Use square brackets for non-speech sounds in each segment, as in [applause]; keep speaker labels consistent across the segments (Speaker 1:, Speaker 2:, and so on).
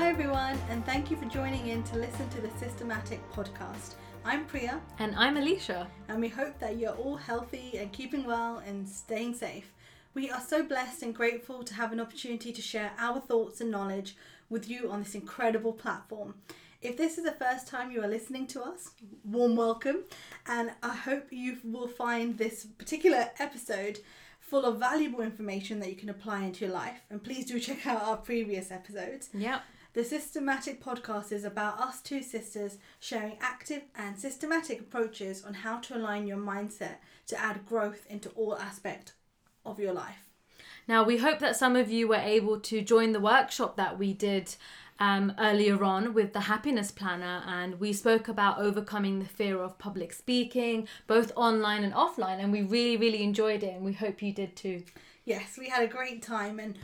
Speaker 1: Hi, everyone, and thank you for joining in to listen to the Systematic podcast. I'm Priya,
Speaker 2: And I'm Alicia.
Speaker 1: and we hope that you're all healthy and keeping well and staying safe. We are so blessed and grateful to have an opportunity to share our thoughts and knowledge with you on this incredible platform. If this is the first time you are listening to us, warm welcome, and I hope you will find this particular episode full of valuable information that you can apply into your life. And please do check out our previous episodes.
Speaker 2: Yep.
Speaker 1: The Systematic podcast is about us two sisters sharing active and systematic approaches on how to align your mindset to add growth into all aspect of your life.
Speaker 2: Now, we hope that some of you were able to join the workshop that we did um, earlier on with the happiness planner, and we spoke about overcoming the fear of public speaking, both online and offline, and we really, really enjoyed it, and we hope you did too.
Speaker 1: Yes, we had a great time and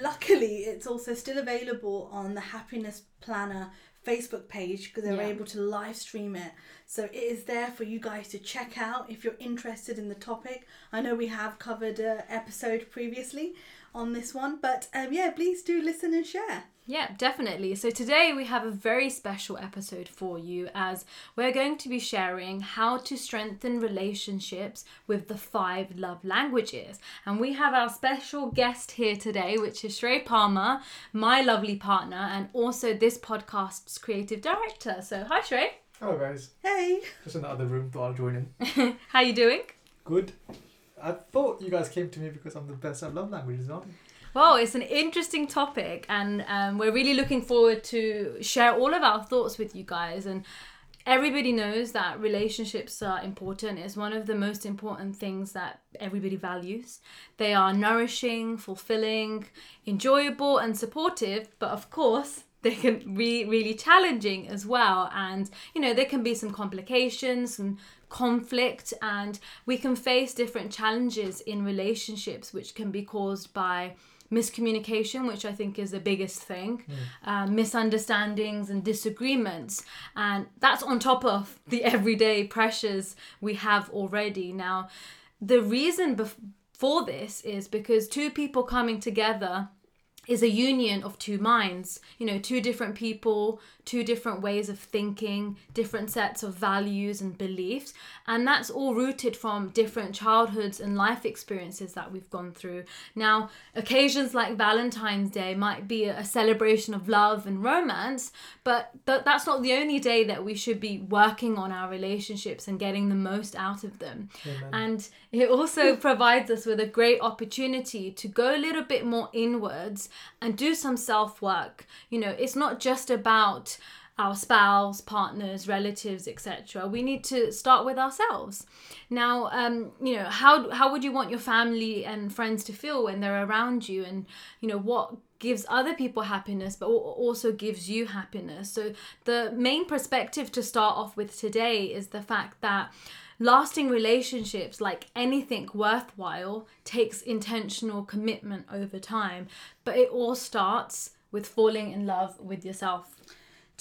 Speaker 1: luckily it's also still available on the Happiness Planner Facebook page because they were
Speaker 2: Yeah.
Speaker 1: able to live stream it. So it is there for you guys to check out if you're interested in the topic. I know we have covered a episode previously on this one, but um, yeah, please do listen and share.
Speaker 2: Yeah, definitely. So today we have a very special episode for you as we're going to be sharing how to strengthen relationships with the five love languages. And we have our special guest here today, which is Shrey Palmer, my lovely partner, and also this podcast's creative director. So hi Shrey.
Speaker 3: Hello guys,
Speaker 1: Hey!
Speaker 3: just in the other room, thought I'll join in. [laughs]
Speaker 2: how you doing?
Speaker 3: Good. I thought you guys came to me because I'm the best at love languages, aren't you?
Speaker 2: Well, it's an interesting topic, and um, we're really looking forward to share all of our thoughts with you guys. And everybody knows that relationships are important. It's one of the most important things that everybody values. They are nourishing, fulfilling, enjoyable, and supportive. But of course, they can be really challenging as well. And you know, there can be some complications, some conflict, and we can face different challenges in relationships, which can be caused by miscommunication, which I think is the biggest thing, um, misunderstandings and disagreements. And that's on top of the everyday pressures we have already. Now, the reason bef- for this is because two people coming together is a union of two minds, you know, two different people, two different ways of thinking, different sets of values and beliefs. And that's all rooted from different childhoods and life experiences that we've gone through. Now, occasions like Valentine's Day might be a celebration of love and romance, but th- that's not the only day that we should be working on our relationships and getting the most out of them.
Speaker 3: Amen.
Speaker 2: And it also provides us with a great opportunity to go a little bit more inwards and do some self work. You know, it's not just about our spouse, partners, relatives, etc. We need to start with ourselves. Now, um, you know, how how would you want your family and friends to feel when they're around you, and you know what gives other people happiness, but also gives you happiness. So the main perspective to start off with today is the fact that lasting relationships like anything worthwhile takes intentional commitment over time but it all starts with falling in love with yourself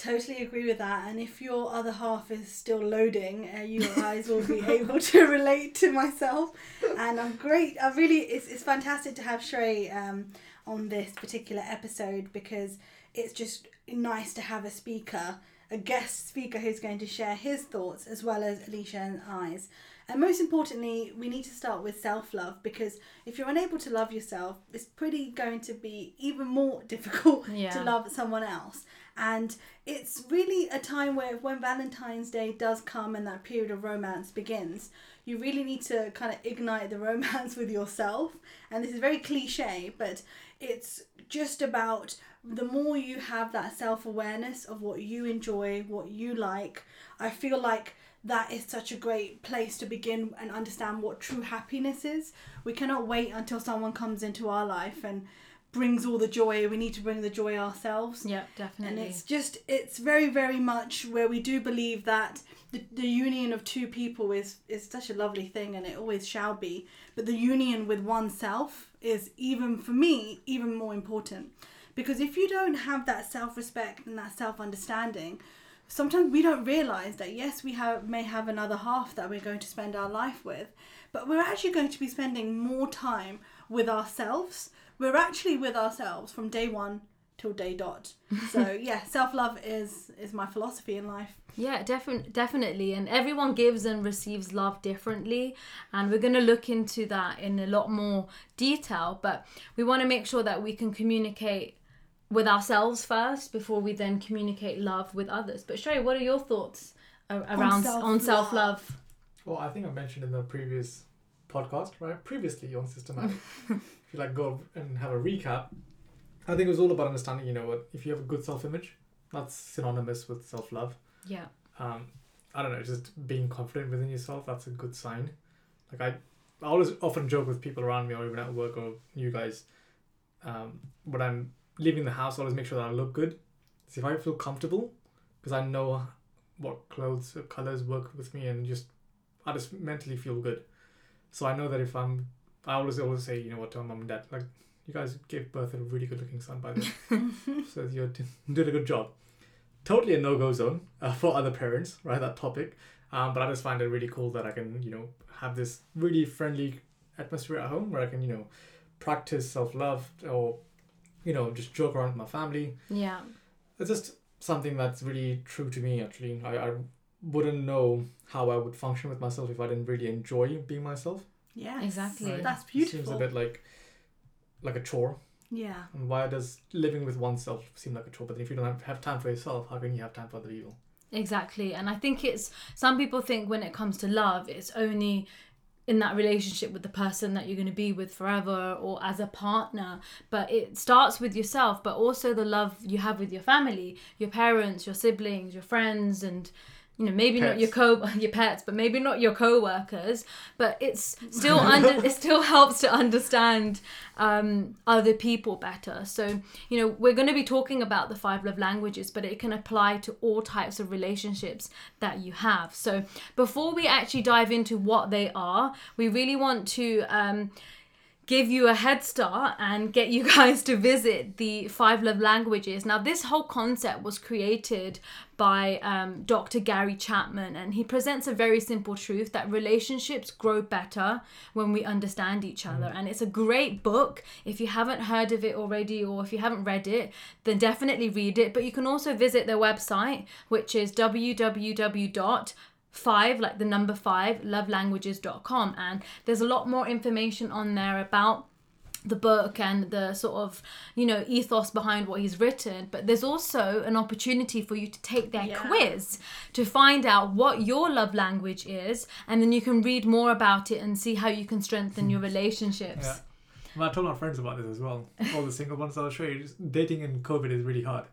Speaker 1: Totally agree with that. And if your other half is still loading, uh, you guys will be able to [laughs] relate to myself. And I'm great. I really, it's, it's fantastic to have Shrey um, on this particular episode because it's just nice to have a speaker, a guest speaker who's going to share his thoughts as well as Alicia and I's. And most importantly, we need to start with self love because if you're unable to love yourself, it's pretty going to be even more [laughs] difficult to love someone else. And it's really a time where when Valentine's Day does come and that period of romance begins, you really need to kind of ignite the [laughs] romance with yourself. And this is very cliche, but it's just about the more you have that self awareness of what you enjoy, what you like, I feel like that is such a great place to begin and understand what true happiness is. We cannot wait until someone comes into our life and brings all the joy. We need to bring the joy ourselves.
Speaker 2: yeah definitely.
Speaker 1: And it's just, it's very, very much where we do believe that the, the union of two people is, is such a lovely thing and it always shall be. But the union with oneself is even, for me, even more important. Because if you don't have that self respect and that self understanding, sometimes we don't realize that yes we have may have another half that we're going to spend our life with but we're actually going to be spending more time with ourselves we're actually with ourselves from day one till day dot. So [laughs] yeah, self love is is my philosophy in life.
Speaker 2: Yeah, definitely, definitely, and everyone gives and receives love differently, and we're going to look into that in a lot more detail. But we want to make sure that we can communicate with ourselves first before we then communicate love with others. But Shrey, what are your thoughts around on
Speaker 1: self-love.
Speaker 2: self love?
Speaker 3: Well, I think I mentioned in the previous podcast, right? Previously on Systematic. [laughs] if you like go and have a recap, I think it was all about understanding, you know, what if you have a good self image, that's synonymous with self love.
Speaker 2: Yeah,
Speaker 3: Um, I don't know, just being confident within yourself, that's a good sign. Like I I always often joke with people around me or even at work or you guys, um, when I'm leaving the house, I always make sure that I look good. So if I feel comfortable, because I know what clothes or colors work with me and just I just mentally feel good. So I know that if I'm I always always say, you know what, to my mom and dad, like you guys gave birth to a really good looking son by the way. [laughs] so you did, did a good job. Totally a no go zone uh, for other parents, right? That topic. Um, but I just find it really cool that I can, you know, have this really friendly atmosphere at home where I can, you know, practice self love or, you know, just joke around with my family.
Speaker 2: yeah,
Speaker 3: It's just something that's really true to me, actually. I, I wouldn't know how I would function with myself if I didn't really enjoy being myself.
Speaker 1: Yeah,
Speaker 2: Exactly.
Speaker 3: Right.
Speaker 1: That's beautiful.
Speaker 3: It seems a bit like like a chore.
Speaker 1: Yeah.
Speaker 3: And why does living with oneself seem like a chore? But if you don't have, have time for yourself, how can you have time for other people?
Speaker 2: exactly. And I think it's some people think when it comes to love, it's only in that relationship with the person that you're going to be with forever or as a partner but it starts with yourself but also the love you have with your family your parents your siblings your friends and you know maybe not your co [laughs] your pets but maybe not your co-workers but it's [laughs] still under it still helps to understand um, other people better. So you know we're going to be talking about the five love languages but it can apply to all types of relationships that you have. So before we actually dive into what they are we really want to um, give you a head start and get you [laughs] guys to visit the five love languages. Now, this whole concept was created by um, Dr. Gary Chapman, and he presents a very simple truth that relationships grow better when we understand each other. And it's a great book. If you haven't heard of it already or if you haven't read it, then definitely read it. But you can also visit their website, which is www five like the number five lovelanguages.com and there's a lot more information on there about the book and the sort of you know ethos behind what he's written but there's also an opportunity for you to take their
Speaker 1: Yeah.
Speaker 2: quiz to find out what your love language is and then you can read more about it and see how you can strengthen your hmm. relationships
Speaker 3: Yeah. Well, I told my friends about this as well. All the single ones I'll show you. Just dating in COVID is really hard.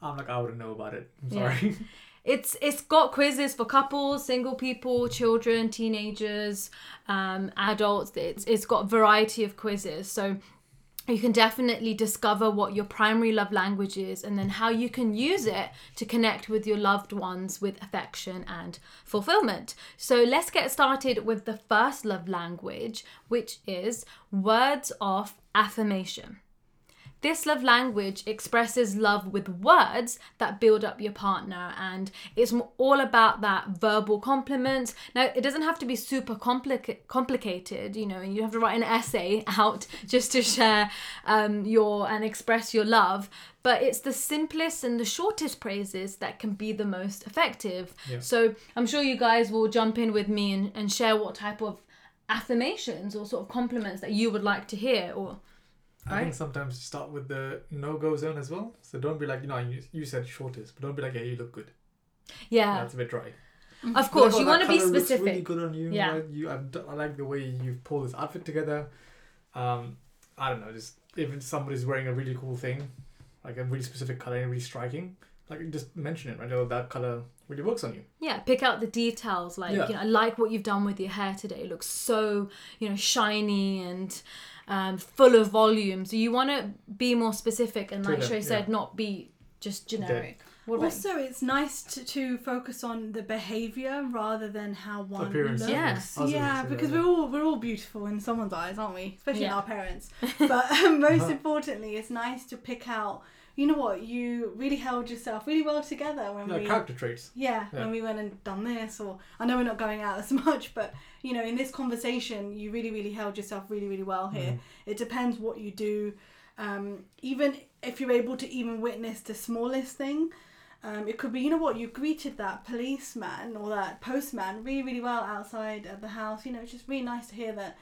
Speaker 3: I'm like, I wouldn't know about it. I'm
Speaker 2: Yeah. [laughs] It's it's got quizzes for couples, single people, children, teenagers, um, adults. It's it's got a variety of quizzes, so you can definitely discover what your primary love language is, and then how you can use it to connect with your loved ones with affection and fulfillment. So let's get started with the first love language, which is words of affirmation. This love language expresses love with words that build up your partner, and it's all about that verbal compliments. Now, it doesn't have to be super complica- complicated, you know, and you have to write an essay [laughs] out just to share um, your and express your love. But it's the simplest and the shortest praises that can be the most effective.
Speaker 3: Yeah.
Speaker 2: So I'm sure you guys will jump in with me and, and share what type of affirmations or sort of compliments that you would like to hear or
Speaker 3: I
Speaker 2: Right.
Speaker 3: think sometimes you start with the no go zone as well. So don't be like, you know, you, you said shortest, but don't be like, yeah, you look good.
Speaker 2: yeah
Speaker 3: That's a bit dry.
Speaker 2: Of course, you want to be specific.
Speaker 3: really good on you.
Speaker 2: Yeah.
Speaker 3: right? You, I, I like the way you've pulled this outfit together. Um, I don't know, just if somebody's wearing a really cool thing, like a really specific color and really striking, like just mention it, right? Oh, that color really works on you.
Speaker 2: Yeah, pick out the details. Like,
Speaker 3: Yeah.
Speaker 2: you know, I like what you've done with your hair today. It looks so, you know, shiny and um, full of volume. So you want to be more specific and, like
Speaker 3: Totally,
Speaker 2: Shrey
Speaker 3: yeah.
Speaker 2: said, not be just generic. What about
Speaker 1: Also, it's nice to, to focus on the behavior rather than how one
Speaker 3: Appearance.
Speaker 1: looks.
Speaker 2: Yeah.
Speaker 3: I was gonna
Speaker 1: Yeah, because we're all we're all beautiful in someone's eyes, aren't we? Especially
Speaker 2: Yeah.
Speaker 1: our parents. But um, [laughs] most
Speaker 3: Uh-huh.
Speaker 1: importantly, it's nice to pick out. You know what? You really held yourself really well together when
Speaker 3: yeah,
Speaker 1: we.
Speaker 3: character traits.
Speaker 1: Yeah,
Speaker 3: Yeah.
Speaker 1: when we went and done this, or I know we're not going out [laughs] as much, but you know, in this conversation, you really, really held yourself really, really well here.
Speaker 3: Mhm.
Speaker 1: It depends what you do, Um, even if you're able to even witness the smallest thing, um, it could be, you know what, you greeted that policeman or that postman really, really well outside of the house. You know, it's just really nice to hear that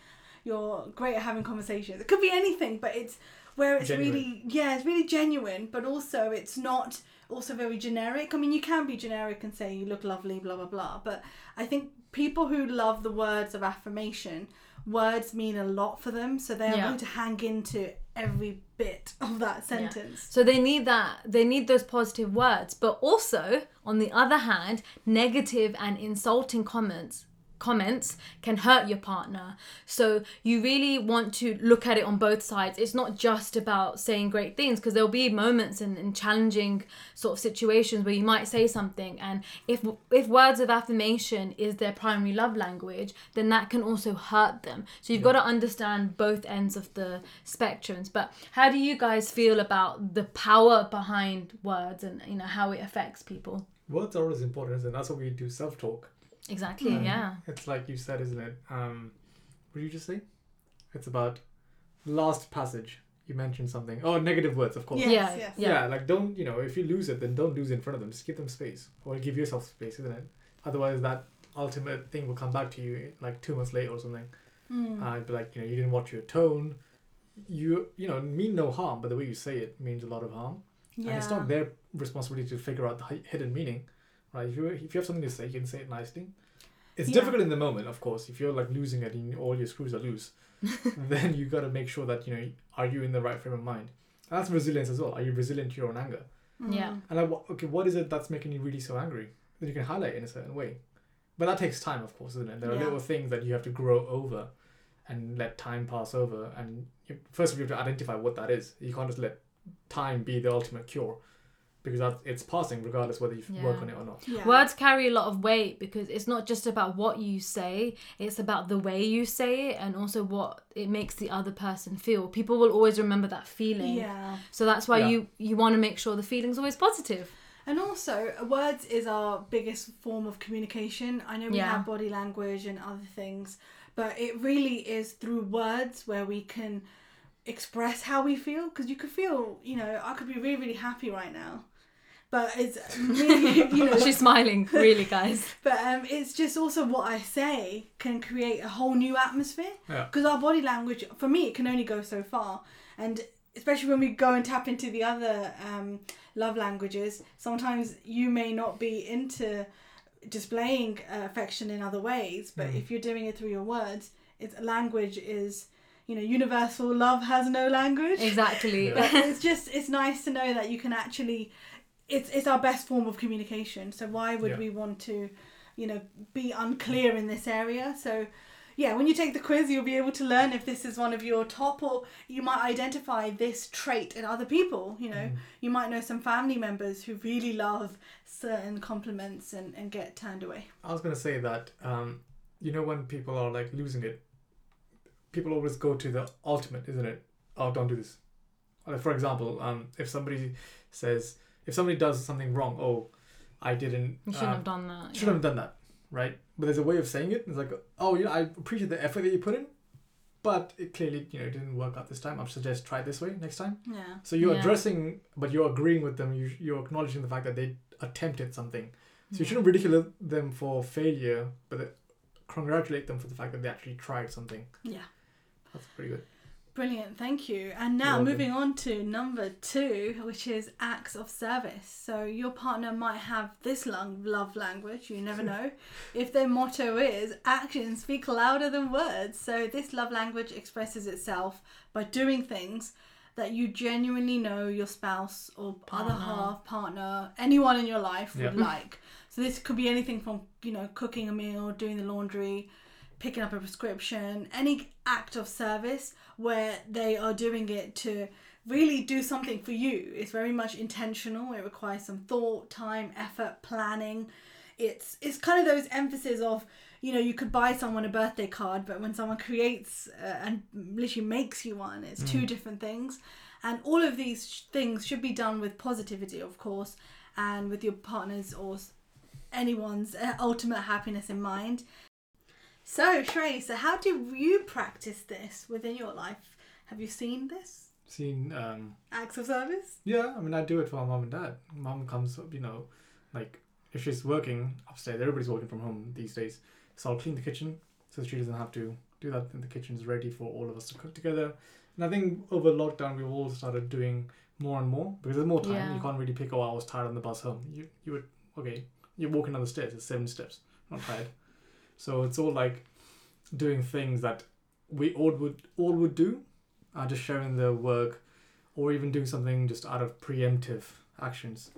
Speaker 1: you're great at having conversations. It could be anything, but it's where it's
Speaker 3: Genuine.
Speaker 1: really, yeah, it's really genuine, but also it's not also very generic. I mean, you can be generic and say you look lovely, blah, blah, blah, but I think people who love the words of affirmation, words mean a lot for them, so they're
Speaker 2: Yeah.
Speaker 1: going to hang into every bit of that sentence.
Speaker 2: So they need that they need those positive words, but also on the other hand, negative and insulting comments comments can hurt your partner. So you really want to look at it on both sides. It's not just about saying great things because there'll be moments and, in challenging sort of situations where you might say something and if if words of affirmation is their primary love language, then that can also hurt them. So you've got to understand both ends of the spectrums. But how do you guys feel about the power behind words and you know how it affects people?
Speaker 3: Words are always important, isn't? That's why we do self talk.
Speaker 2: Exactly,
Speaker 3: Um,
Speaker 2: yeah.
Speaker 3: It's like you said, isn't it? Um, what did you just say? It's about last passage. You mentioned something. Oh, negative words, of course.
Speaker 1: Yes,
Speaker 2: Yeah,
Speaker 1: yes.
Speaker 2: yeah.
Speaker 3: Yeah. like don't you know if you lose it, then don't lose it in front of them. Just give them space, or give yourself space, isn't it? Otherwise, that ultimate thing will come back to you like two months later or something.
Speaker 1: Mm.
Speaker 3: Uh, I'd be like, you know, you didn't watch your tone. You you know mean no harm, but the way you say it means a lot of harm.
Speaker 1: yeah.
Speaker 3: And it's not their responsibility to figure out the hidden meaning, right? If you if you have something to say, you can say it nicely. It's
Speaker 1: Yeah.
Speaker 3: difficult in the moment, of course. If you're like losing it and all your screws are loose, [laughs] then you got to make sure that you know are you in the right frame of mind. And that's resilience as well. Are you resilient to your own anger?
Speaker 1: Mm.
Speaker 2: Yeah.
Speaker 3: And like, okay, what is it that's making you really so angry? Then you can highlight in a certain way. But that takes time, of course, isn't it? There are
Speaker 1: Yeah.
Speaker 3: little things that you have to grow over and let time pass over. And you, first, you have to identify what that is. You can't just let time be the ultimate cure because that, it's passing regardless whether you
Speaker 2: Yeah.
Speaker 3: work on it or not.
Speaker 1: Yeah.
Speaker 2: Words carry a lot of weight because it's not just about what you say, it's about the way you say it and also what it makes the other person feel. People will always remember that feeling.
Speaker 1: Yeah.
Speaker 2: So that's why
Speaker 3: Yeah.
Speaker 2: you you want to make sure the feeling's always positive.
Speaker 1: And also, words is our biggest form of communication. I know we
Speaker 2: Yeah.
Speaker 1: have body language and other things, but it really is through words where we can express how we feel. Because you could feel, you know, I could be really, really happy right now, but it's really, [laughs] you know,
Speaker 2: She's smiling, really, guys. [laughs]
Speaker 1: but um, it's just also what I say can create a whole new atmosphere.
Speaker 3: Yeah.
Speaker 1: Because our body language, for me, it can only go so far. And especially when we go and tap into the other um, love languages, sometimes you may not be into displaying uh, affection in other ways. But
Speaker 3: Mm.
Speaker 1: if you're doing it through your words, it's language is, you know, universal. Love has no language.
Speaker 2: Exactly.
Speaker 3: Yeah.
Speaker 1: But it's just it's nice to know that you can actually it's it's our best form of communication so why would
Speaker 3: Yeah.
Speaker 1: we want to you know be unclear in this area so yeah when you take the quiz you'll be able to learn if this is one of your top or you might identify this trait in other people you know
Speaker 3: Mm.
Speaker 1: you might know some family members who really love certain compliments and, and get turned away
Speaker 3: I was gonna say that um, you know when people are like losing it, people always go to the ultimate, isn't it? Oh, don't do this. Like for example, um, if somebody says if somebody does something wrong, oh, I didn't.
Speaker 2: You shouldn't
Speaker 3: uh,
Speaker 2: have done that.
Speaker 3: shouldn't have done that, right? But there's a way of saying it. It's like, oh, you know, I appreciate the effort that you put in, but it clearly, you know, it didn't work out this time. I suggest try this way next time.
Speaker 1: yeah
Speaker 3: So you're
Speaker 2: Yeah.
Speaker 3: addressing, but you're agreeing with them. You, you're acknowledging the fact that they attempted something. So you shouldn't ridicule them for failure, but congratulate them for the fact that they actually tried something.
Speaker 1: yeah
Speaker 3: That's pretty good.
Speaker 1: Brilliant, thank you. And now
Speaker 3: welcome.
Speaker 1: moving on to number two, which is acts of service. So your partner might have this love language, you never know. [laughs] if their motto is actions speak louder than words. So this love language expresses itself by doing things that you genuinely know your spouse or other half, partner, anyone in your life would like. So this could be anything from, you know, cooking a meal, doing the laundry, picking up a prescription, any act of service where they are doing it to really do something for you. It's very much intentional. It requires some thought, time, effort, planning. It's it's kind of those emphasis of you know you could buy someone a birthday card, but when someone creates uh, and literally makes you one, it's two different things. And all of these sh- things should be done with positivity, of course, and with your partner's or anyone's uh, ultimate happiness in mind. So, Shrey, so how do you practice this within your life? Have you seen this?
Speaker 3: seen. Um,
Speaker 1: Acts of service.
Speaker 3: yeah, I mean, I do it for my mom and dad. Mom comes, up, you know, like if she's working upstairs, everybody's working from home these days. So I'll clean the kitchen so she doesn't have to do that. And the kitchen's ready for all of us to cook together. And I think over lockdown, we've all started doing more and more because there's more time.
Speaker 2: Yeah.
Speaker 3: You can't really pick. Oh, I was tired on the bus home. You you would okay. You're walking down the stairs. It's seven steps. Not tired. So it's all like doing things that we all would all would do, uh, just sharing the work, or even doing something just out of preemptive actions.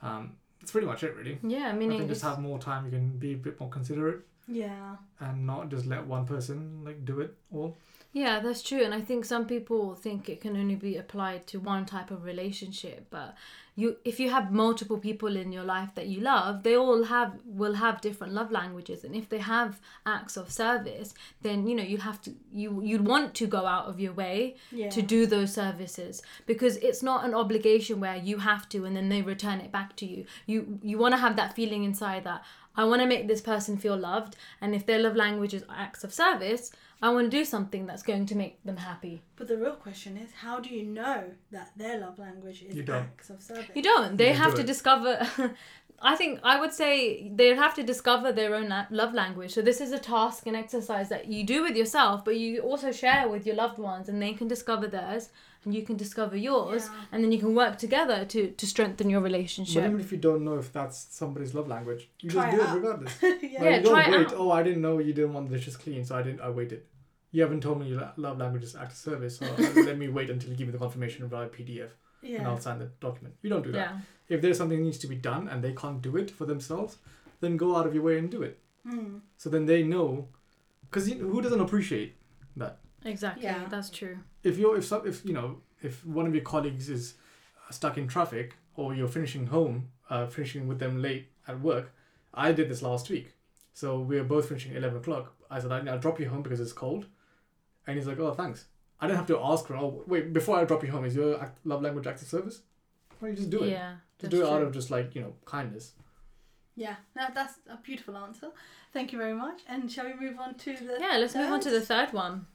Speaker 3: Um, that's pretty much it, really.
Speaker 2: Yeah, I
Speaker 3: I
Speaker 2: mean,
Speaker 3: think just have more time. You can be a bit more considerate
Speaker 1: Yeah.
Speaker 3: and not just let one person like do it all.
Speaker 2: Yeah, that's true. And I think some people think it can only be applied to one type of relationship, but you if you have multiple people in your life that you love, they all have will have different love languages. And if they have acts of service, then you know, you have to you you'd want to go out of your way
Speaker 1: Yeah.
Speaker 2: to do those services because it's not an obligation where you have to and then they return it back to you. You you want to have that feeling inside that I want to make this person feel loved and if their love language is acts of service, I want to do something that's going to make them happy.
Speaker 1: But the real question is, how do you know that their love language is
Speaker 3: You don't.
Speaker 1: acts of service?
Speaker 2: You don't. They
Speaker 3: You
Speaker 2: have
Speaker 3: do
Speaker 2: to
Speaker 3: it.
Speaker 2: discover [laughs] I think I would say they'd have to discover their own love language. So this is a task and exercise that you do with yourself, but you also share with your loved ones, and they can discover theirs, and you can discover yours,
Speaker 1: Yeah.
Speaker 2: and then you can work together to to strengthen your relationship.
Speaker 3: But even if you don't know if that's somebody's love language, you
Speaker 1: Try
Speaker 3: just do it
Speaker 1: out.
Speaker 3: regardless. [laughs]
Speaker 1: yeah.
Speaker 3: Like,
Speaker 2: Yeah,
Speaker 3: you don't
Speaker 2: try it
Speaker 3: wait.
Speaker 2: out.
Speaker 3: Oh, I didn't know you didn't want the dishes clean, so I didn't. I waited. You haven't told me your love language is act of service, so [laughs] let me wait until you give me the confirmation via PDF, and I'll sign the document. You don't do that.
Speaker 2: yeah.
Speaker 3: If there's something that needs to be done and they can't do it for themselves, then go out of your way and do it.
Speaker 1: Hmm.
Speaker 3: So then they know, because who doesn't appreciate that?
Speaker 2: Exactly.
Speaker 1: Yeah.
Speaker 2: That's true.
Speaker 3: If you're if some, if you know if one of your colleagues is stuck in traffic or you're finishing home, uh, finishing with them late at work, I did this last week. So we were both finishing at eleven o'clock. I said I'll drop you home because it's cold, and he's like, oh thanks. I didn't have to ask her. Oh wait, before I drop you home, is your act, love language active service? Well, you just do it.
Speaker 2: Yeah.
Speaker 3: Just do it out of just like you know kindness.
Speaker 1: Yeah. That, that's a beautiful answer. Thank you very much. And shall we move on to the
Speaker 2: Yeah, let's move on to the
Speaker 1: third,
Speaker 2: third one.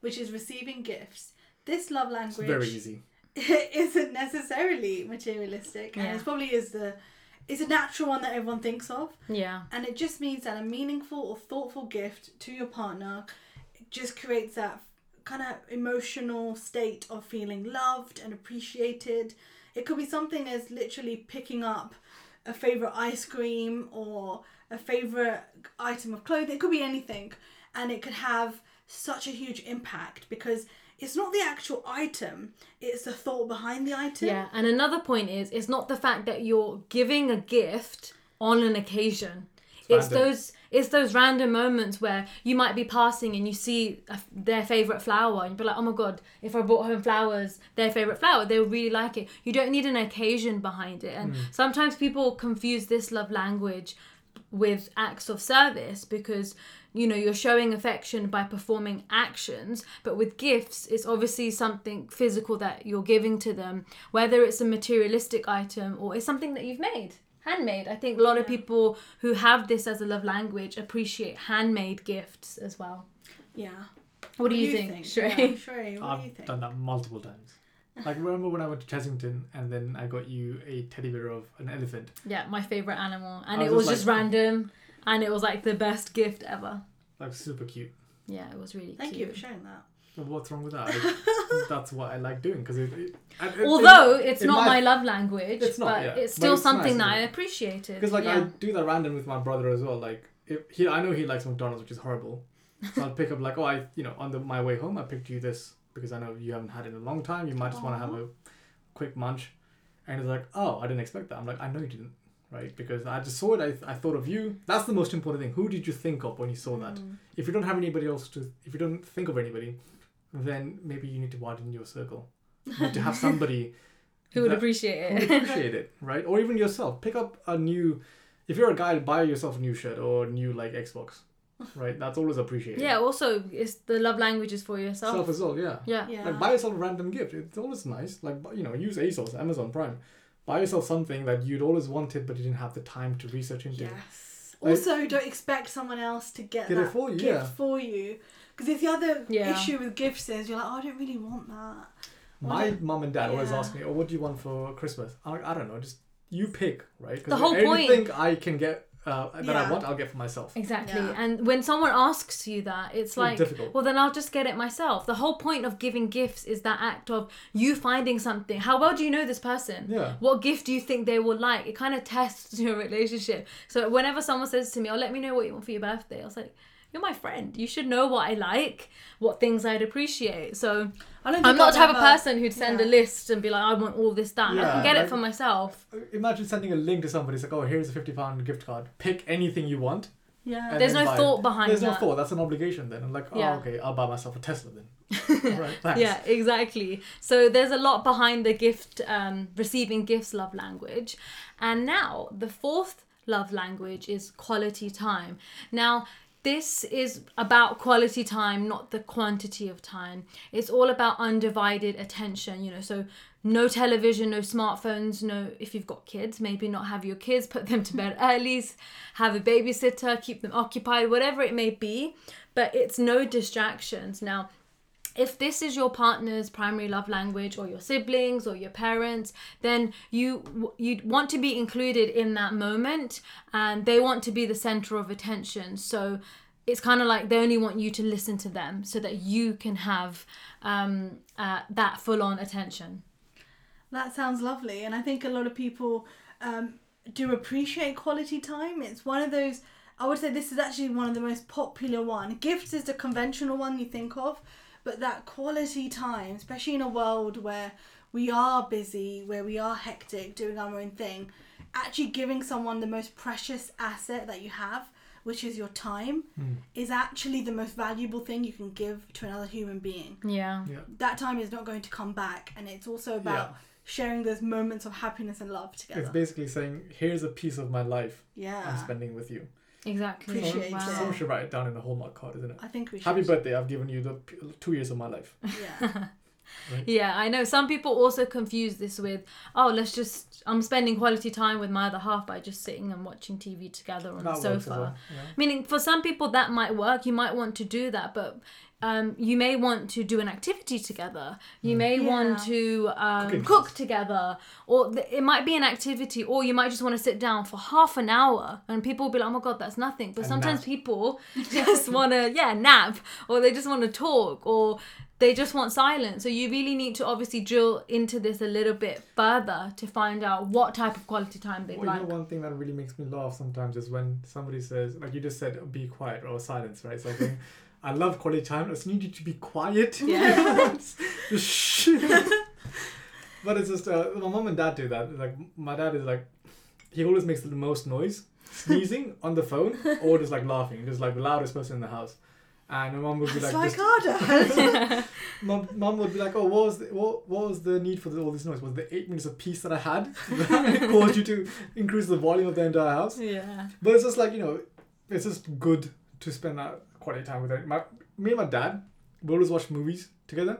Speaker 1: which is receiving gifts. This love
Speaker 3: It's
Speaker 1: language
Speaker 3: very easy. [laughs]
Speaker 1: isn't necessarily materialistic, and
Speaker 2: Yeah.
Speaker 1: it probably is the it's a natural one that everyone thinks of.
Speaker 2: Yeah.
Speaker 1: And it just means that a meaningful or thoughtful gift to your partner just creates that kind of emotional state of feeling loved and appreciated. It could be something as literally picking up a favorite ice cream or a favorite item of clothing. It could be anything. And it could have such a huge impact because it's not the actual item, it's the thought behind the item.
Speaker 2: Yeah. And another point is it's not the fact that you're giving a gift on an occasion. It's
Speaker 3: random.
Speaker 2: those it's those random moments where you might be passing and you see a, their favorite flower and you'd be like, oh my god, if I brought home flowers, their favorite flower, they would really like it. You don't need an occasion behind it. And mm. sometimes people confuse this love language with acts of service because you know you're showing affection by performing actions but with gifts it's obviously something physical that you're giving to them whether it's a materialistic item or it's something that you've made handmade i think a lot of people who have this as a love language appreciate handmade gifts as well
Speaker 1: Yeah.
Speaker 2: what, do you, think, Shrey?
Speaker 1: Yeah, Shrey, what
Speaker 3: I've
Speaker 1: do you think?
Speaker 3: done that multiple times. Like remember when I went to Chessington and then I got you a teddy bear of an elephant.
Speaker 2: yeah my favorite animal and
Speaker 3: I
Speaker 2: it
Speaker 3: was
Speaker 2: was
Speaker 3: just
Speaker 2: just
Speaker 3: like-
Speaker 2: random and it was like the best gift ever
Speaker 3: Like super cute.
Speaker 2: yeah it was really
Speaker 1: Thank you
Speaker 2: cute
Speaker 1: for sharing that.
Speaker 3: But what's wrong with that? [laughs] That's what I like doing because it, it, it-
Speaker 2: Although
Speaker 3: it-
Speaker 2: it's
Speaker 3: it
Speaker 2: not
Speaker 3: might-
Speaker 2: my love language,
Speaker 3: It's not,
Speaker 2: but
Speaker 3: yeah.
Speaker 2: it's
Speaker 3: But
Speaker 2: still
Speaker 3: it's
Speaker 2: something
Speaker 3: nice,
Speaker 2: that I appreciated.
Speaker 3: Because like
Speaker 2: yeah.
Speaker 3: I do that random with my brother as well. Like if he, I know he likes McDonald's, which is horrible. So I'll pick up like, oh, I, you know, on the my way home, I picked you this because I know you haven't had it in a long time. You might just want to have a quick munch, and he's like, oh, I didn't expect that. I'm like, I know you didn't, right? Because I just saw it. I, I thought of you. That's the most important thing. Who did you think of when you saw that?
Speaker 1: Mm.
Speaker 3: If you don't have anybody else to, if you don't think of anybody, then maybe you need to widen your circle. You need to have somebody [laughs]
Speaker 2: Who would
Speaker 3: that-
Speaker 2: appreciate
Speaker 3: who would
Speaker 2: it?
Speaker 3: appreciate it, right? Or even yourself. Pick up a new. If you're a guy, buy yourself a new shirt or a new like Xbox, right? That's always appreciated.
Speaker 2: yeah. Also, it's the love languages for yourself.
Speaker 3: Self as well, yeah.
Speaker 2: yeah.
Speaker 1: Yeah.
Speaker 3: Like buy yourself a random gift. It's always nice. Like you know, use ASOS, Amazon Prime. Buy yourself something that you'd always wanted but you didn't have the time to research into.
Speaker 1: Yes.
Speaker 3: Like-
Speaker 1: Also, don't expect someone else to get,
Speaker 3: Get it
Speaker 1: that
Speaker 3: for you,
Speaker 1: gift
Speaker 3: yeah.
Speaker 1: for you. Because if the other
Speaker 2: Yeah.
Speaker 1: issue with gifts is you're like, oh, I don't really want that.
Speaker 3: My mum and dad always ask me, "Oh, what do you want for Christmas?" I'm I don't know, just you pick, right? 'Cause
Speaker 2: The whole point-
Speaker 3: Anything I can get uh, that I want, I'll get for myself.
Speaker 2: Exactly.
Speaker 1: Yeah.
Speaker 2: And when someone asks you that, it's
Speaker 3: It's
Speaker 2: like,
Speaker 3: difficult.
Speaker 2: well, then I'll just get it myself. The whole point of giving gifts is that act of you finding something. How well do you know this person?
Speaker 3: Yeah.
Speaker 2: What gift do you think they will like? It kind of tests [laughs] your relationship. So whenever someone says to me, "Oh, let me know what you want for your birthday," I was like, "You're my friend. You should know what I like, what things I'd appreciate." So
Speaker 1: I don't think
Speaker 2: I'm not the
Speaker 1: I've
Speaker 2: type of person who'd send
Speaker 1: yeah.
Speaker 2: a list and be like, "I want all this, that." I can get
Speaker 3: like-
Speaker 2: it for myself.
Speaker 3: Imagine sending a link to somebody. It's like, "Oh, here's a fifty pound gift card. Pick anything you want."
Speaker 1: Yeah.
Speaker 2: There's no
Speaker 3: buy
Speaker 2: thought behind
Speaker 3: There's no thought. That's an obligation then. I'm like, oh,
Speaker 2: Yeah.
Speaker 3: okay, I'll buy myself a Tesla then. [laughs] right. Thanks.
Speaker 2: Yeah, exactly. So there's a lot behind the gift, um, receiving gifts love language. And now the fourth love language is quality time. Now, this is about quality time, not the quantity of time. It's all about undivided attention, you know. So, no television, no smartphones, no, if you've got kids, maybe not have your kids, put them to bed [laughs] early, have a babysitter, keep them occupied, whatever it may be. But it's no distractions. Now, if this is your partner's primary love language or your siblings or your parents then you you want to be included in that moment and they want to be the center of attention so it's kind of like they only want you to listen to them so that you can have um, uh, that full-on attention
Speaker 1: That sounds lovely, and I think a lot of people um, do appreciate quality time. It's one of those. I would say this is actually one of the most popular one. Gifts is the conventional one you think of, but that quality time, especially in a world where we are busy, where we are hectic, doing our own thing, actually giving someone the most precious asset that you have, which is your time, hmm. is actually the most valuable thing you can give to another human being
Speaker 2: yeah
Speaker 3: Yeah.
Speaker 1: that time is not going to come back and it's also about
Speaker 3: Yeah.
Speaker 1: sharing those moments of happiness and love together
Speaker 3: It's basically saying, here's a piece of my life yeah. I'm
Speaker 1: yeah
Speaker 3: spending with you.
Speaker 2: Exactly
Speaker 1: Appreciate
Speaker 2: wow.
Speaker 1: it.
Speaker 3: Someone should write it down in a Hallmark card, isn't it?
Speaker 1: i think we should
Speaker 3: Happy birthday! I've given you the p- two years of my life.
Speaker 1: yeah [laughs]
Speaker 2: Yeah, I know. Some people also confuse this with, oh, let's just, I'm spending quality time with my other half by just sitting and watching TV together on
Speaker 3: That
Speaker 2: the sofa.
Speaker 3: well. Yeah.
Speaker 2: Meaning, for some people, that might work. You might want to do that, but um, you may want to do an activity together. You may want to um, cook together, or th- it might be an activity, or you might just want to sit down for half an hour, and people will be like, "Oh my god, that's nothing." But
Speaker 3: And
Speaker 2: sometimes
Speaker 3: nap.
Speaker 2: people [laughs] just want to, yeah, nap, or they just want to talk, or they just want silence. So you really need to obviously drill into this a little bit further to find out what type of quality time they'd
Speaker 3: Well,
Speaker 2: like.
Speaker 3: you know, one thing that really makes me laugh sometimes is when somebody says, like you just said, be quiet or silence, right? So I think, [laughs] I love quality time. I just need you to be quiet. [laughs]
Speaker 2: Yeah. [laughs]
Speaker 3: But it's just, uh, my mom and dad do that. Like, my dad is like, he always makes the most noise, sneezing [laughs] on the phone or just like laughing, just like the loudest person in the house. And my mom would be like,
Speaker 1: like our dad.
Speaker 3: Mom, mom would be like, "Oh, what was the what, what was the need for the, all this noise? Was the eight minutes of peace that I had that caused you to increase the volume of the entire house?"
Speaker 2: yeah.
Speaker 3: But it's just like you know, it's just good to spend that quality time with it. My, me and my dad, we always watch movies together,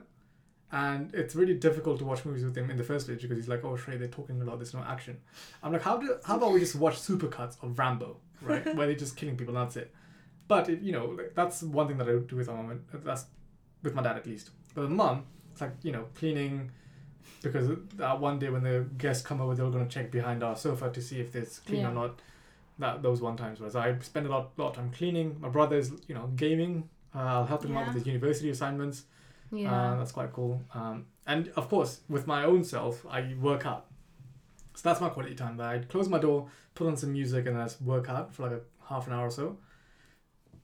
Speaker 3: and it's really difficult to watch movies with him in the first place because he's like, "Oh, Shrey, they're talking a lot. There's no action." I'm like, "How do how about we just watch supercuts of Rambo, right? [laughs] Where they're just killing people. and That's it." But it, you know, like, that's one thing that I do with my mom. and That's with my dad at least. But with mom, it's like you know cleaning because that one day when the guests come over, they're gonna check behind our sofa to see if it's clean
Speaker 2: Yeah.
Speaker 3: or not. That those one times whereas I spend a lot lot of time cleaning. My brother's you know gaming. Uh, I'll help him out with his university assignments.
Speaker 2: Yeah.
Speaker 3: Uh, that's quite cool. Um, and of course, with my own self, I work out. So that's my quality time. That I close my door, put on some music, and then I just work out for like a half an hour or so.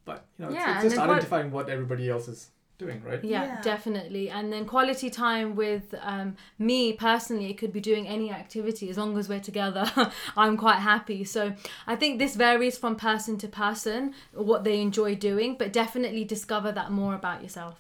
Speaker 3: But you know, it's,
Speaker 2: Yeah,
Speaker 3: it's
Speaker 2: and
Speaker 3: just identifying what everybody else is doing, right?
Speaker 2: Yeah,
Speaker 1: Yeah.
Speaker 2: definitely. And then quality time with um, me personally, it could be doing any activity as long as we're together. [laughs] I'm quite happy. So I think this varies from person to person what they enjoy doing, but definitely discover that more about yourself.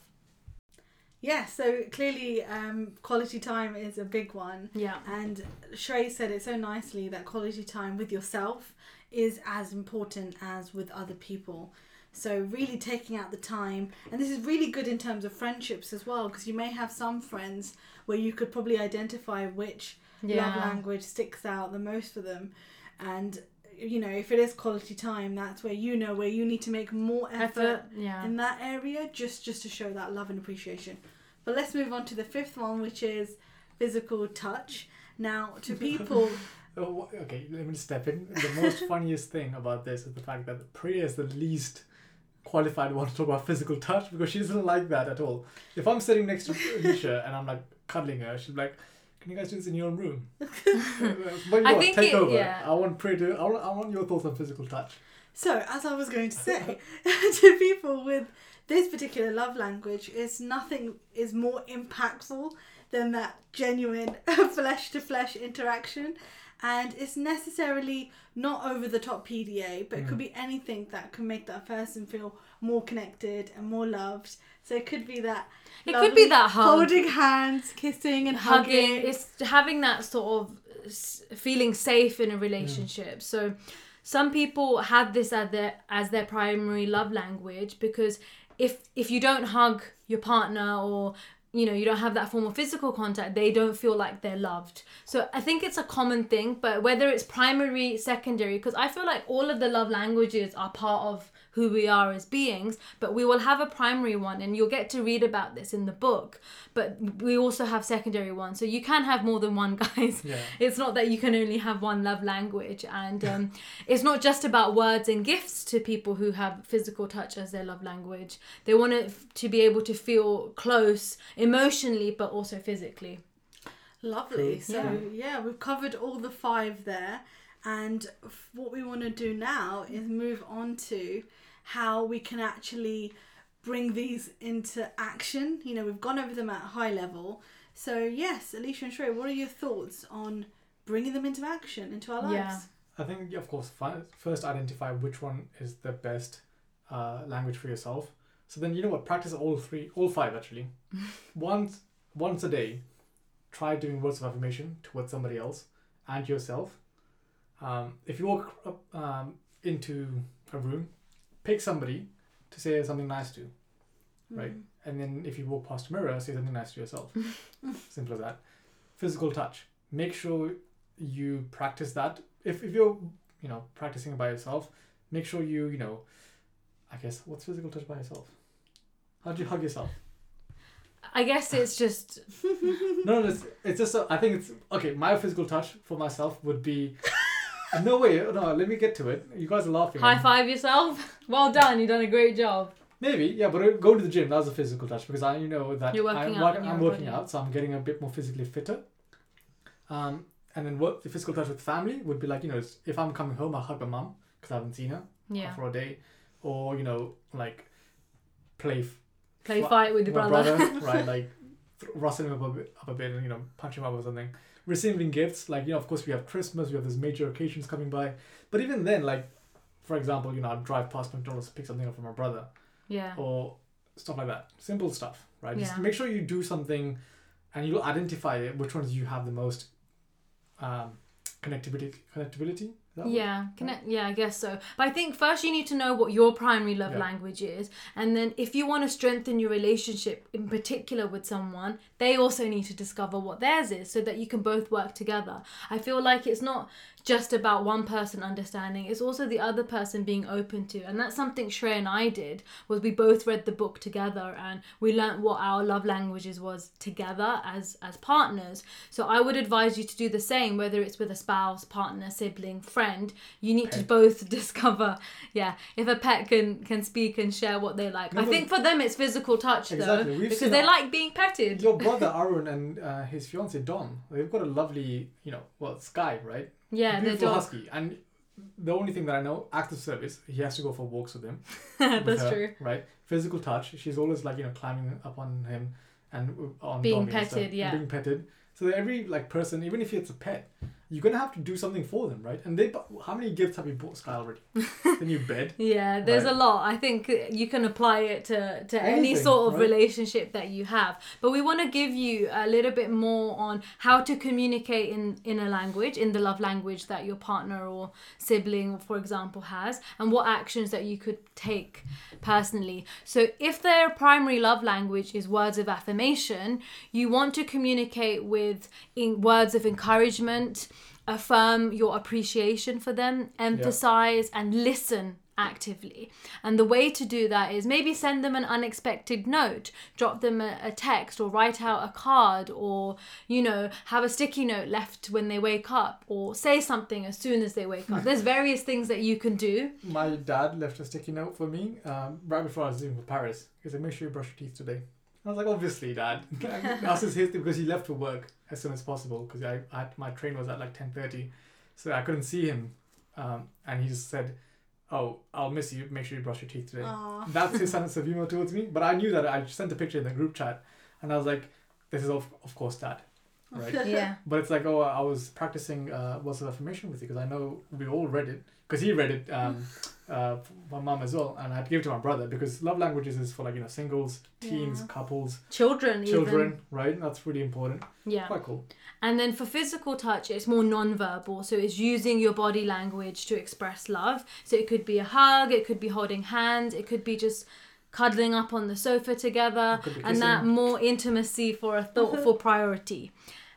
Speaker 1: yeah so clearly um, quality time is a big one
Speaker 2: Yeah.
Speaker 1: and Shrey said it so nicely that quality time with yourself is as important as with other people. So really taking out the time, and this is really good in terms of friendships as well, because you may have some friends where you could probably identify which love language sticks out the most for them, and you know if it is quality time, that's where you know where you need to make more effort
Speaker 2: Effort. Yeah.
Speaker 1: in that area just just to show that love and appreciation But let's move on to the fifth one, which is physical touch. Now, to [laughs] people, [laughs]
Speaker 3: Oh, okay, let me step in. The most [laughs] funniest thing about this is the fact that Priya is the least qualified one to talk about physical touch because she doesn't like that at all. If I'm sitting next to Alicia and I'm like cuddling her, she's like, "Can you guys do this in your own room?" [laughs] but you
Speaker 2: I
Speaker 3: know,
Speaker 2: think
Speaker 3: take
Speaker 2: it-
Speaker 3: over.
Speaker 2: yeah.
Speaker 3: I want Priya to. I want, I want your thoughts on physical touch.
Speaker 1: So, as I was going to say, [laughs] to people with this particular love language, is nothing is more impactful than that genuine flesh to flesh interaction. And it's necessarily not over the top PDA, but it could mm. be anything that can make that person feel more connected and more loved. So it could be that.
Speaker 2: It could be that hug.
Speaker 1: Holding hands, kissing, and hugging.
Speaker 2: hugging it's having that sort of feeling safe in a relationship mm. so some people have this as their as their primary love language because if if you don't hug your partner or you know you don't have that form of physical contact they don't feel like they're loved. So i think it's a common thing but whether it's primary secondary because i feel like all of the love languages are part of who we are as beings but we will have a primary one and you'll get to read about this in the book but we also have secondary ones so you can have more than one [laughs] guys
Speaker 3: Yeah.
Speaker 2: it's not that you can only have one love language and um, it's not just about words and gifts to people who have physical touch as their love language they want it to be able to feel close emotionally but also physically
Speaker 1: Lovely.
Speaker 3: Cool.
Speaker 1: So
Speaker 2: Yeah.
Speaker 1: yeah. we've covered all the five there, and f- what we want to do now is move on to how we can actually bring these into action. You know, we've gone over them at a high level. So yes, Alicia and Shrey, what are your thoughts on bringing them into action into our lives?
Speaker 2: Yeah.
Speaker 3: I think, of course, first identify which one is the best uh, language for yourself. So then, you know what? Practice all three, all five actually. [laughs] once, once a day, try doing words of affirmation towards somebody else and yourself. Um, if you walk up, um, into a room, pick somebody to say something nice to, right?
Speaker 1: Mm.
Speaker 3: And then if you walk past a mirror, say something nice to yourself. [laughs] Simple as that. Physical touch. Make sure you practice that. If, if you're, you know, practicing by yourself, make sure you, you know, I guess, what's physical touch by yourself? How do you hug yourself?
Speaker 2: i guess it's just [laughs]
Speaker 3: No, no, it's, it's just, a, I think it's, okay, my physical touch for myself would be, no way, no, let me get to it. You guys are laughing.
Speaker 2: high five yourself [laughs] well done you've done a great job
Speaker 3: Maybe, yeah, but going to the gym, that was a physical touch because I you know that
Speaker 2: You're working
Speaker 3: I'm,
Speaker 2: out
Speaker 3: I'm working out, so I'm getting a bit more physically fitter. Um, and then what the physical touch with family would be like, you know, if I'm coming home, I hug my mum because I haven't seen her
Speaker 2: yeah
Speaker 3: for a day, or you know, like play f-
Speaker 2: play fight with your
Speaker 3: my
Speaker 2: brother, [laughs]
Speaker 3: right? Like th- rustle him up a bit, up a bit, and you know, punch him up or something. Receiving gifts, like you know, of course we have Christmas, we have these major occasions coming by, but even then, like for example, you know, I'd drive past McDonald's, pick something up for my brother
Speaker 2: yeah
Speaker 3: or stuff like that. Simple stuff, right? Just
Speaker 2: Yeah.
Speaker 3: make sure you do something and you'll identify which ones you have the most um, connectivity. Connectivity? Is that what-
Speaker 2: Yeah, connect. Yeah, I guess so. But I think first you need to know what your primary love
Speaker 3: Yeah.
Speaker 2: language is, and then if you want to strengthen your relationship in particular with someone, they also need to discover what theirs is, so that you can both work together. I feel like it's not just about one person understanding; it's also the other person being open to, and that's something Shrey and I did. Was we both read the book together, and we learnt what our love languages was together as as partners. So I would advise you to do the same, whether it's with a spouse, partner, sibling, friend. You need to both [laughs] discover, yeah, if a pet can can speak and share what they like.
Speaker 3: No,
Speaker 2: I think for them it's physical touch
Speaker 3: Exactly.
Speaker 2: though,
Speaker 3: We've
Speaker 2: because they
Speaker 3: our-
Speaker 2: like being petted.
Speaker 3: Your [laughs] brother Arun and uh, his fiance Dom, they've got a lovely, you know, well, Sky, right?
Speaker 2: Yeah, the
Speaker 3: Beautiful
Speaker 2: dog.
Speaker 3: husky. And the only thing that I know, active service, he has to go for walks with him. [laughs] with
Speaker 2: That's
Speaker 3: her,
Speaker 2: true.
Speaker 3: Right? Physical touch. She's always like, you know, climbing up on him and uh, on
Speaker 2: Being
Speaker 3: and
Speaker 2: petted, yeah.
Speaker 3: Being petted. So every like person, even if it's a pet, you're gonna have to do something for them, right? And they, how many gifts have you bought Sky already? [laughs] the new bed.
Speaker 2: Yeah, there's
Speaker 3: Right.
Speaker 2: a lot. I think you can apply it to, to any sort of
Speaker 3: right?
Speaker 2: relationship that you have. But we want to give you a little bit more on how to communicate in, in a language, in the love language that your partner or sibling, for example, has, and what actions that you could take personally. So if their primary love language is words of affirmation, you want to communicate with in words of encouragement affirm your appreciation for them emphasize and listen actively. And the way to do that is maybe send them an unexpected note, drop them a, a, text, or write out a card, or, you know, have a sticky note left when they wake up, or say something as soon as they wake up. There's [laughs] various things that you can do.
Speaker 3: My dad left a sticky note for me um, right before I was leaving for Paris. He said, make sure you brush your teeth today. I was like, obviously, Dad. [laughs] That's his because he left for work as soon as possible because I, I had, my train was at like ten thirty, so I couldn't see him, um, and he just said, "Oh, I'll miss you. Make sure you brush your teeth today."
Speaker 1: Aw.
Speaker 3: That's his [laughs] sense of humor towards me. But I knew that I sent a picture in the group chat, and I was like, "This is of, of course Dad." Right, [laughs]
Speaker 2: Yeah.
Speaker 3: but it's like, oh, I was practicing uh, words of affirmation with you because I know we all read it because he read it um, [laughs] uh, my mom as well, and I had to give it to my brother because love languages is for like you know singles, teens,
Speaker 1: Yeah.
Speaker 3: couples,
Speaker 2: Children,
Speaker 3: children, right? That's really important.
Speaker 2: Yeah.
Speaker 3: Quite cool.
Speaker 2: And then for physical touch, it's more non-verbal. So it's using your body language to express love. So it could be a hug, it could be holding hands, it could be just cuddling up on the sofa together,
Speaker 3: It could be
Speaker 2: and that more intimacy for a thoughtful priority.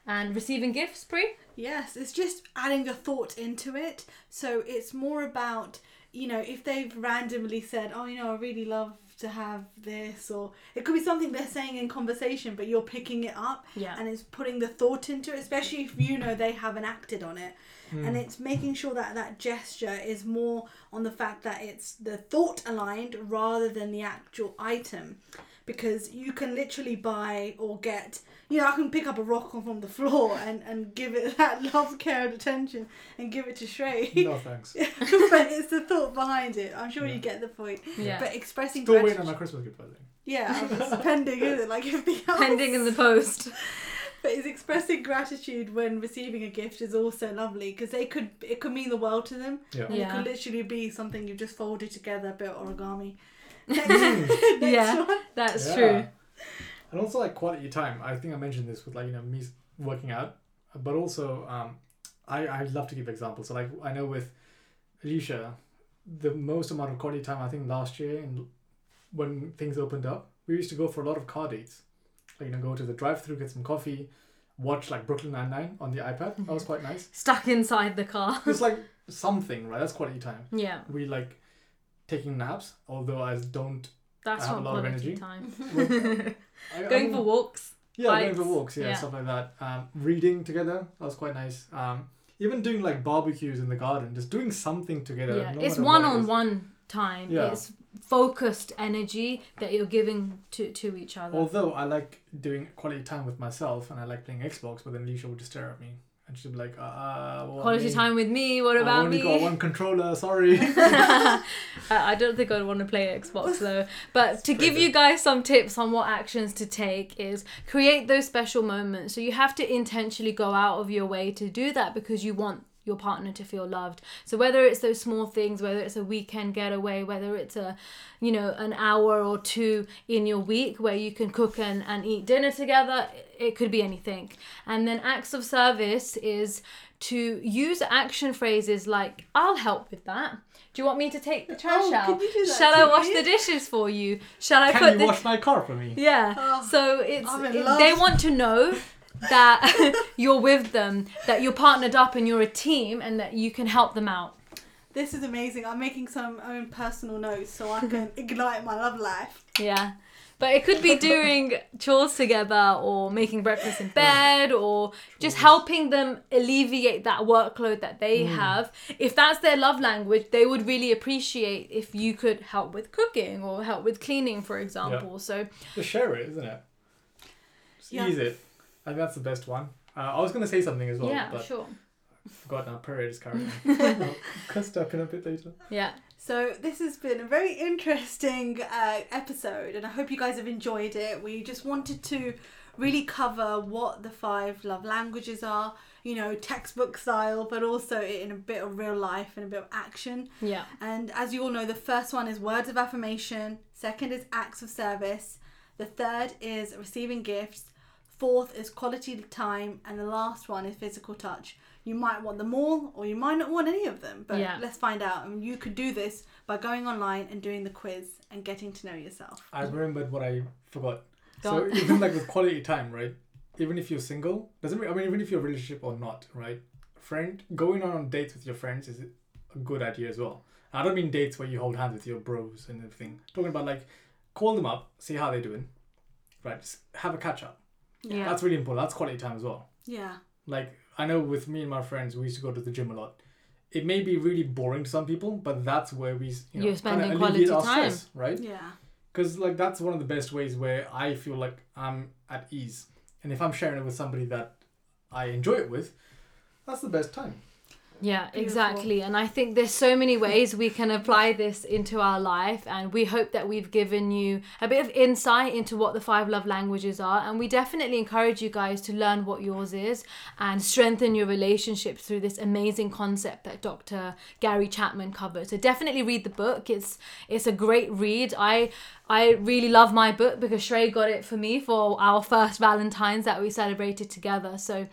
Speaker 2: And receiving gifts, Pri?
Speaker 1: Yes, it's just adding a thought into it. So it's more about, you know, if they've randomly said, oh, you know, I really love to have this, or it could be something they're saying in conversation, but you're picking it up
Speaker 2: Yeah.
Speaker 1: and it's putting the thought into it, especially if you know they haven't acted on it.
Speaker 3: Hmm.
Speaker 1: And it's making sure that that gesture is more on the fact that it's the thought aligned rather than the actual item. Because you can literally buy or get, you know, I can pick up a rock from the floor and, and give it [laughs] that love, care, and attention and give it to Shrey.
Speaker 3: No thanks. [laughs]
Speaker 1: but it's the thought behind it. I'm sure
Speaker 3: Yeah.
Speaker 1: you get the point.
Speaker 2: Yeah.
Speaker 1: But expressing
Speaker 3: Still waiting on my Christmas gift, by the.
Speaker 1: Yeah, it's [laughs] pending, isn't it? Like everything else.
Speaker 2: Pending in the post.
Speaker 1: But it's expressing gratitude when receiving a gift is also lovely because they could it could mean the world to them.
Speaker 3: Yeah.
Speaker 1: And
Speaker 2: Yeah.
Speaker 1: it could literally be something you've just folded together, a bit origami. Next. [laughs] [laughs]
Speaker 2: Yeah.
Speaker 1: one.
Speaker 2: That's
Speaker 3: Yeah.
Speaker 2: true.
Speaker 3: And also like quality time. I think I mentioned this with like you know me working out, but also um, I I love to give examples. So like I know with Alicia, the most amount of quality time I think last year and when things opened up, we used to go for a lot of car dates. Like you know go to the drive-through, get some coffee, watch like Brooklyn Nine Nine on the iPad. That was quite nice.
Speaker 2: Stuck inside the car.
Speaker 3: It's like something, right? That's quality time.
Speaker 2: Yeah.
Speaker 3: We like taking naps, although I don't.
Speaker 2: That's
Speaker 3: have a lot of energy.
Speaker 2: time. [laughs] [laughs]
Speaker 3: I, I
Speaker 2: Going
Speaker 3: don't-
Speaker 2: for walks.
Speaker 3: Yeah, going for walks, yeah,
Speaker 2: yeah.
Speaker 3: stuff like that. Um, reading together, that was quite nice. Um, even doing like barbecues in the garden, just doing something together.
Speaker 2: Yeah.
Speaker 3: no
Speaker 2: It's one on
Speaker 3: is.
Speaker 2: one time.
Speaker 3: Yeah.
Speaker 2: It's focused energy that you're giving to, to each other.
Speaker 3: Although I like doing quality time with myself and I like playing Xbox, but then Alicia would just stare at me and she'd be like, uh,
Speaker 2: Quality
Speaker 3: me?
Speaker 2: time with me. What about
Speaker 3: only
Speaker 2: me?
Speaker 3: got one controller, sorry. [laughs] [laughs]
Speaker 2: I I don't think I'd want to play Xbox though. But to give you guys some tips on what actions to take is create those special moments. So you have to intentionally go out of your way to do that because you want your partner to feel loved. So whether it's those small things, whether it's a weekend getaway, whether it's a, you know, an hour or two in your week where you can cook and, and eat dinner together, it could be anything. And then acts of service is to use action phrases like, I'll help with that. Do you want me to take the trash
Speaker 1: Oh,
Speaker 2: out?
Speaker 1: can you do that
Speaker 2: Shall I
Speaker 1: too?
Speaker 2: wash the dishes for you? Shall I
Speaker 3: Can
Speaker 2: put
Speaker 3: you
Speaker 2: the
Speaker 3: wash my car for me?
Speaker 2: yeah.
Speaker 1: Oh,
Speaker 2: so it's
Speaker 1: I'm in
Speaker 2: it-
Speaker 1: love.
Speaker 2: they want to know that [laughs] you're with them, that you're partnered up and you're a team and that you can help them out.
Speaker 1: This is amazing. I'm making some own personal notes so I can [laughs] ignite my love life.
Speaker 2: Yeah. But it could be doing [laughs] chores together or making breakfast in bed or just helping them alleviate that workload that they mm. have. If that's their love language, they would really appreciate if you could help with cooking or help with cleaning, for example. So,
Speaker 3: Just share it, isn't it? Just
Speaker 1: Yeah.
Speaker 3: ease it. I think that's the best one. Uh, I was going to say something as well,
Speaker 2: yeah,
Speaker 3: but
Speaker 2: sure.
Speaker 3: forgot now. Parade is carrying on. Cut stuck in a bit later.
Speaker 2: Yeah.
Speaker 1: So this has been a very interesting uh, episode, and I hope you guys have enjoyed it. We just wanted to really cover what the five love languages are, you know, textbook style, but also in a bit of real life and a bit of action.
Speaker 2: Yeah.
Speaker 1: And as you all know, the first one is words of affirmation, second is acts of service, the third is receiving gifts, fourth is quality time, and the last one is physical touch. You might want them all, or you might not want any of them, but
Speaker 2: Yeah.
Speaker 1: let's find out. And you could do this by going online and doing the quiz and getting to know yourself.
Speaker 3: I remembered what I forgot.
Speaker 2: Go
Speaker 3: so [laughs] even like with [laughs] quality time, right? Even if you're single, doesn't mean I mean even if you're in a relationship or not, right? Friend going on dates with your friends is a good idea as well. I don't mean dates where you hold hands with your bros and everything. talking about like call them up, see how they're doing, right? Just have a catch up.
Speaker 2: Yeah.
Speaker 3: That's really important. That's quality time as well.
Speaker 1: Yeah.
Speaker 3: Like I know with me and my friends, we used to go to the gym a lot. It may be really boring to some people, but that's where we, you know,
Speaker 2: You're spending
Speaker 3: kinda alleviate
Speaker 2: quality
Speaker 3: our
Speaker 2: time.
Speaker 3: stress, right?
Speaker 1: Yeah.
Speaker 3: Because like that's one of the best ways where I feel like I'm at ease, and if I'm sharing it with somebody that I enjoy it with, that's the best time.
Speaker 2: Yeah,
Speaker 1: Beautiful.
Speaker 2: exactly. And I think there's so many ways we can apply this into our life. And we hope that we've given you a bit of insight into what the five love languages are. And we definitely encourage you guys to learn what yours is and strengthen your relationships through this amazing concept that Dr. Gary Chapman covered. So definitely read the book. It's it's a great read. I I really love my book because Shrey got it for me for our first Valentine's that we celebrated together. So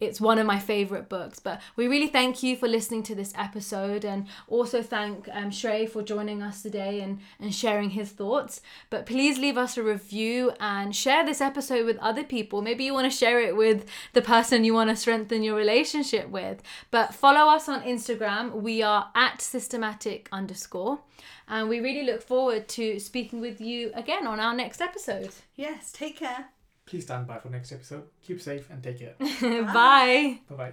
Speaker 2: it's one of my favorite books. But we really thank you for listening to this episode and also thank um, Shrey for joining us today and, and sharing his thoughts. But please leave us a review and share this episode with other people. Maybe you want to share it with the person you want to strengthen your relationship with. But follow us on Instagram. We are at systematic underscore. And we really look forward to speaking with you again on our next episode.
Speaker 1: Yes. Take care.
Speaker 3: Please stand by for next episode. Keep safe and take care. [laughs]
Speaker 2: Bye.
Speaker 3: bye bye.